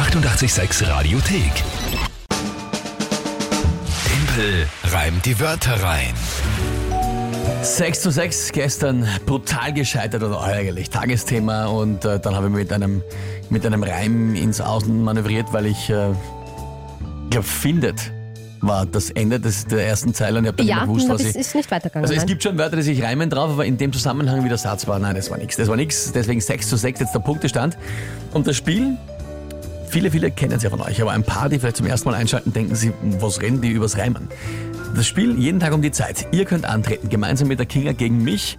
886 Radiothek. Tempel reimt die Wörter rein. 6 zu 6 gestern brutal gescheitert oder ärgerlich. Tagesthema und äh, dann habe ich mit einem, mit einem Reim ins Außen manövriert, weil ich äh, glaube, findet war das Ende des, der ersten Zeile und ich habe dann Ja, nicht mehr gewusst, was ich... ist nicht weitergegangen. Also es nein. gibt schon Wörter, die sich reimen drauf, aber in dem Zusammenhang, wie der Satz war, nein, das war nichts. Das war nichts, deswegen 6 zu 6 jetzt der Punktestand. Und das Spiel, viele, viele kennen es ja von euch, aber ein paar, die vielleicht zum ersten Mal einschalten, denken sie, was reden die übers Reimen? Das Spiel jeden Tag um die Zeit. Ihr könnt antreten, gemeinsam mit der Kinga gegen mich.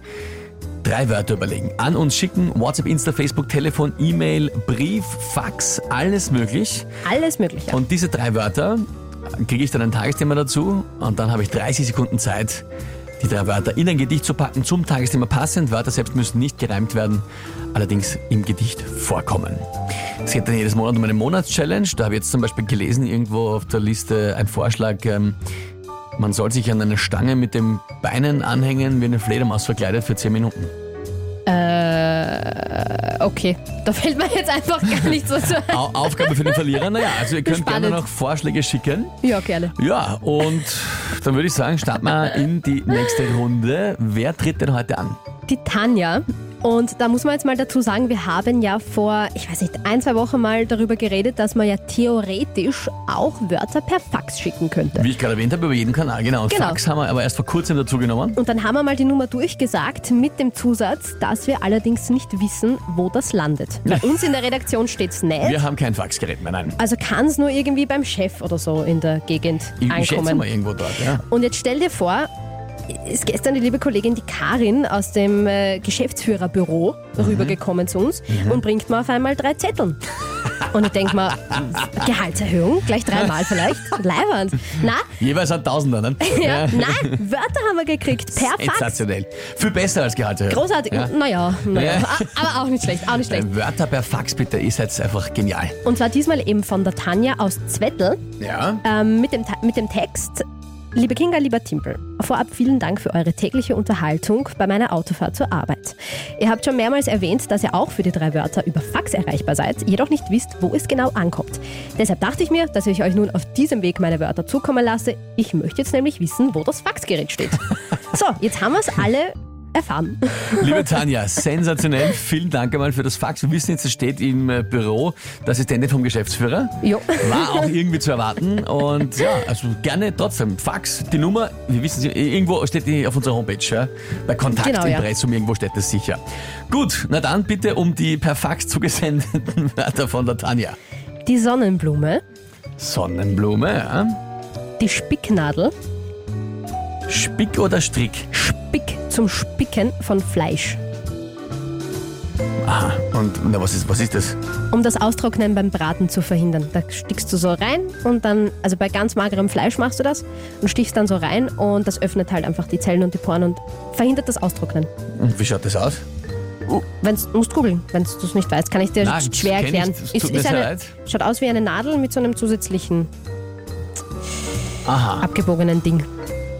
Drei Wörter überlegen. An uns schicken, WhatsApp, Insta, Facebook, Telefon, E-Mail, Brief, Fax, alles möglich. Alles Mögliche. Und diese drei Wörter kriege ich dann ein Tagesthema dazu und dann habe ich 30 Sekunden Zeit, die drei Wörter in ein Gedicht zu packen, zum Tagesthema passend. Wörter selbst müssen nicht gereimt werden, allerdings im Gedicht vorkommen. Es geht dann jedes Monat um eine Monatschallenge. Da habe ich jetzt zum Beispiel gelesen, irgendwo auf der Liste ein Vorschlag, ähm, man soll sich an eine Stange mit den Beinen anhängen, wie eine Fledermaus verkleidet für 10 Minuten. Äh, okay, da fällt mir jetzt einfach gar nicht so zu. Au Aufgabe für den Verlierer, naja, also ihr könnt gerne Spannend. noch Vorschläge schicken. Ja, gerne. Ja, und dann würde ich sagen, starten wir in die nächste Runde. Wer tritt denn heute an? Die Tanja. Und da muss man jetzt mal dazu sagen, wir haben ja vor, ich weiß nicht, ein, zwei Wochen mal darüber geredet, dass man ja theoretisch auch Wörter per Fax schicken könnte. Wie ich gerade erwähnt habe, über jeden Kanal, genau. Und Genau. Fax haben wir aber erst vor kurzem dazu genommen. Und dann haben wir mal die Nummer durchgesagt mit dem Zusatz, dass wir allerdings nicht wissen, wo das landet. Bei uns in der Redaktion steht's nicht. Wir haben kein Faxgerät mehr, nein. Also kann es nur irgendwie beim Chef oder so in der Gegend Ich, schätze ankommen. mal irgendwo dort, ja. Und jetzt stell dir vor, ist gestern die liebe Kollegin, die Karin aus dem äh, Geschäftsführerbüro Mhm. rübergekommen zu uns und bringt mir auf einmal drei Zetteln. Und ich denke mal, Gehaltserhöhung, gleich dreimal vielleicht, Leiwand. Na, Jeweils ein Tausender, ne? ja, nein, Wörter haben wir gekriegt, per Fax. Sensationell. Viel besser als Gehaltserhöhung. Großartig, Ja. naja, naja. Ja. aber auch nicht schlecht, auch nicht schlecht. Wörter per Fax, bitte, ihr seid einfach genial. Und zwar diesmal eben von der Tanja aus Zwettl. Ja. ähm, mit, dem, mit dem Text. Liebe Kinga, lieber Timpel, vorab vielen Dank für eure tägliche Unterhaltung bei meiner Autofahrt zur Arbeit. Ihr habt schon mehrmals erwähnt, dass ihr auch für die drei Wörter über Fax erreichbar seid, jedoch nicht wisst, wo es genau ankommt. Deshalb dachte ich mir, dass ich euch nun auf diesem Weg meine Wörter zukommen lasse. Ich möchte jetzt nämlich wissen, wo das Faxgerät steht. So, jetzt haben wir es alle erfahren. Liebe Tanja, sensationell. Vielen Dank einmal für das Fax. Wir wissen jetzt, es steht im äh, Büro der Assistentin vom Geschäftsführer. Jo. War auch irgendwie zu erwarten. Und ja, also gerne trotzdem. Fax, die Nummer, wir wissen sie, irgendwo steht die auf unserer Homepage. Ja? Bei Kontakt Genau, ja. Impressum, irgendwo steht das sicher. Gut, na dann bitte um die per Fax zugesendeten Wörter von der Tanja. Die Sonnenblume, Sonnenblume, ja? die Spicknadel, Spick oder Strick? Spick zum Spicken von Fleisch. Aha, und na, was, ist, was ist das? um das Austrocknen beim Braten zu verhindern. Da stichst du so rein und dann, also bei ganz magerem Fleisch machst du das und stichst dann so rein und das öffnet halt einfach die Zellen und die Poren und verhindert das Austrocknen. Und wie schaut das aus? Wenn's, musst googeln, wenn du es nicht weißt, kann ich dir Nein, schwer ich, erklären. es tut mir sehr eine, leid. schaut aus wie eine Nadel mit so einem zusätzlichen Aha, abgebogenen Ding.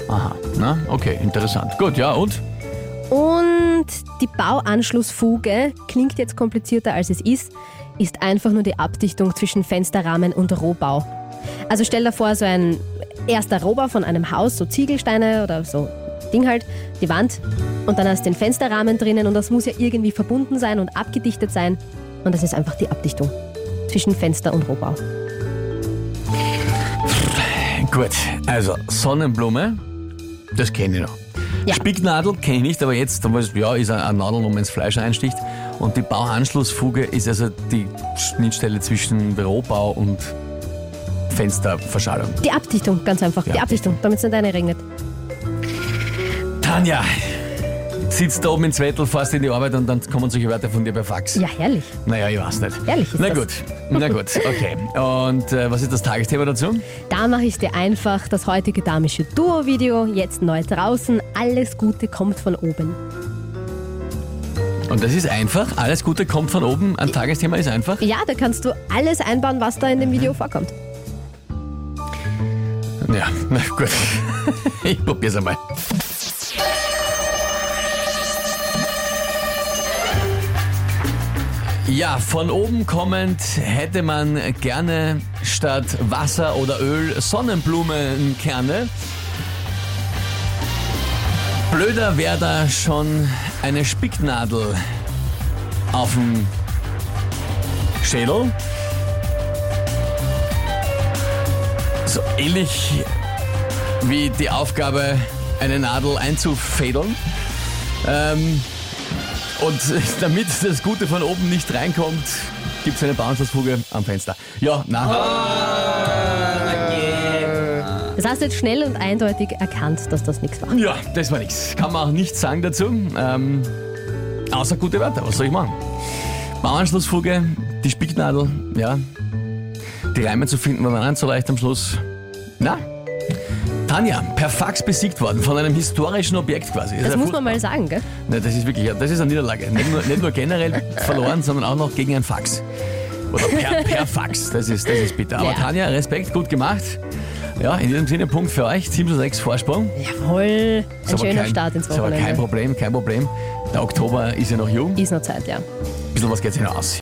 Aha. Na, okay, interessant. Gut, ja, und? Und die Bauanschlussfuge klingt jetzt komplizierter als es ist, ist einfach nur die Abdichtung zwischen Fensterrahmen und Rohbau. Also stell dir vor, so ein erster Rohbau von einem Haus, so Ziegelsteine oder so Ding halt, die Wand und dann hast du den Fensterrahmen drinnen und das muss ja irgendwie verbunden sein und abgedichtet sein und das ist einfach die Abdichtung zwischen Fenster und Rohbau. Gut, also Sonnenblume, das kenne ich noch. Ja. Spicknadel kenne ich nicht, aber jetzt, ja, ist eine Nadel, wo man ins Fleisch einsticht. Und die Bauanschlussfuge ist also die Schnittstelle zwischen Rohbau und Fensterverschallung. Die Abdichtung, ganz einfach, Die die Abdichtung, damit es nicht regnet. Tanja, sitzt da oben in Zwettel, fährst in die Arbeit und dann kommen solche Wörter von dir per Fax. Ja, herrlich. Naja, ich weiß nicht. Herrlich ist Na das. gut, na gut, okay. Und äh, was ist das Tagesthema dazu? Da mache ich dir einfach das heutige damische Duo-Video, jetzt neu draußen. Alles Gute kommt von oben. Und das ist einfach, alles Gute kommt von oben, ein Tagesthema ist einfach. Ja, da kannst du alles einbauen, was da in dem Video vorkommt. Ja, na gut. Ich probier's einmal. Ja, von oben kommend hätte man gerne statt Wasser oder Öl Sonnenblumenkerne. Blöder wäre da schon eine Spicknadel auf dem Schädel. So ähnlich wie die Aufgabe, eine Nadel einzufädeln. Ähm, und damit das Gute von oben nicht reinkommt, gibt es eine Bauernschlussfuge am Fenster. Ja, na. Das hast du jetzt schnell und eindeutig erkannt, dass das nichts war. Ja, das war nichts. Kann man auch nichts sagen dazu. Ähm, außer gute Wörter. Was soll ich machen? Bauernschlussfuge, die Spicknadel, ja. Die Reime zu finden war mir nicht so leicht am Schluss. Na? Tanja, per Fax besiegt worden von einem historischen Objekt quasi. Das ja muss man mal sagen, gell? Ne, das ist wirklich, das ist eine Niederlage. Nicht nur, nicht nur generell verloren, sondern auch noch gegen ein Fax. Oder per, per Fax. Das ist, das ist bitter. Aber Ja. Tanja, Respekt, gut gemacht. Ja, in diesem Sinne Punkt für euch. 7 zu 6 Vorsprung. Jawohl. Ein schöner kein, Start ins ist aber kein Wochenende. Problem, kein Problem. Der Oktober ist ja noch jung. Ist noch Zeit, ja. Ein bisschen was geht sich noch aus.